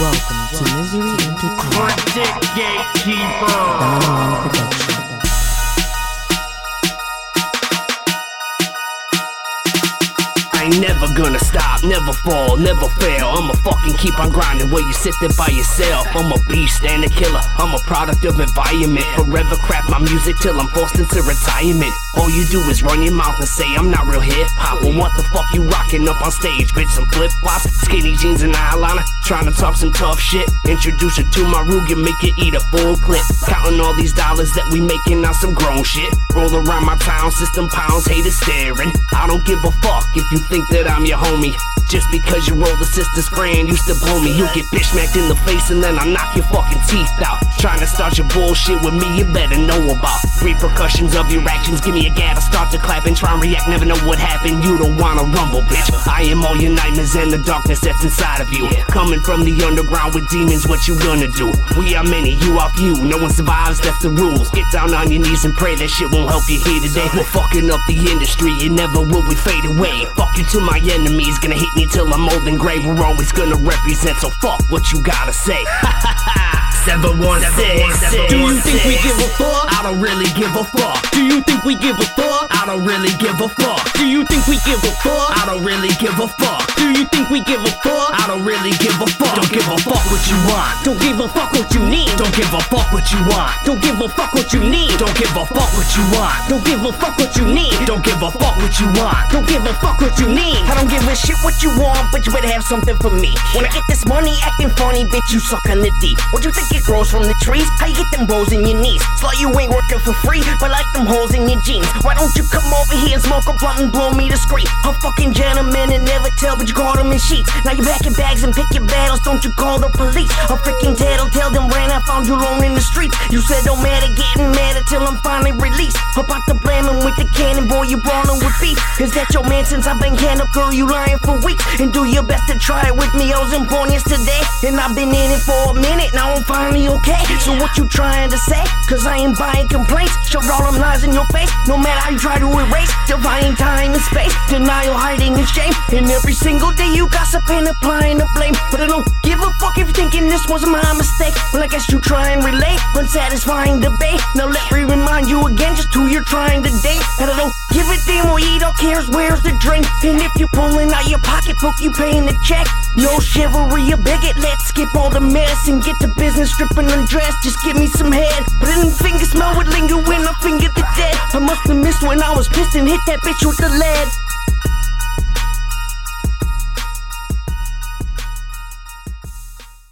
Welcome to Misery Entertainment. Gatekeeper. Down Production. I never gonna stop, never fall, never fail. I'ma fucking keep on grinding where you sit there by yourself. I'm a beast and a killer. I'm a product of environment. Forever craft my music till I'm forced into retirement. All you do is run your mouth and say I'm not real hip hop. Well, what the fuck you rocking up on stage, bitch? Some flip flops, skinny jeans and eyeliner. Trying to talk some tough shit. Introduce you to my Ruger, make you eat a full clip. Counting all these dollars that we making on some grown shit. Roll around my town, system pounds, haters staring. I don't give a fuck if you think that I'm your homie. Just because you roll the sister's friend, you still blow me. You get bitch smacked in the face and then I knock your fucking teeth out. Trying to start your bullshit with me, you better know about repercussions of your actions. Give me a gab, I start to clap and try and react. Never know what happened. You don't wanna rumble, bitch. I am all your nightmares and the darkness that's inside of you. Coming from the underground with demons, what you gonna do? We are many, you are few. No one survives, that's the rules. Get down on your knees and pray that shit won't help you here today. We're fucking up the industry, and never will we fade away. Fuck you to my enemies, gonna hate me till I'm old and gray. We're always gonna represent, so fuck what you gotta say. 716. Do you think we give a fuck? I don't really give a fuck. Do you think we give a fuck? I don't really give a fuck. Do you think we give a fuck? I don't really give a fuck. Do you think we give a fuck? What you want. Don't give a fuck what you need. Don't give a fuck what you want. Don't give a fuck what you need. Don't give a fuck what you want. Don't give a fuck what you need. Don't give a fuck what you want. Don't give a fuck what you need. I don't give a shit what you want, but you better have something for me. When I get this money acting funny, bitch, you suck on the D. What you think it grows from the trees? How you get them bows in your knees? It's like you ain't working for free, but like them holes in your jeans. Why don't you come over here and smoke a blunt and blow me the screen? I'm fucking gentleman and never tell, but you call them in sheets. Now you pack your bags and pick your battles, don't you call the police? A freaking tattletale, them ran, I found you alone in the streets. You said oh, don't matter, getting madder till I'm finally released. About to blame him with the cannon, boy, you brawling with beef. Is that your man since I've been canned up, girl? You lying for weeks. And do your best to try it with me. I was in porn yesterday, and I've been in it for a minute. Now I'm finally okay. So what you trying to say? Cause I ain't buying complaints. Shoved all them lies in your face. No matter how you try to erase, defying time and space, denial, hiding, and shame. And every single day you gossip and applying the blame. But I don't give a fuck if thinking this was my mistake. Well, I guess you try and relate. Unsatisfying debate. Now let me remind you again just who you're trying to date. And I don't give a damn what you don't cares where's the drink. And if you're pulling out your pocketbook, you paying the check. No chivalry, a bigot. Let's skip all the mess and get to business. Stripping undressed, just give me some head. But any finger smell would linger when I finger the dead. I must have missed when I was pissed and hit that bitch with the lead.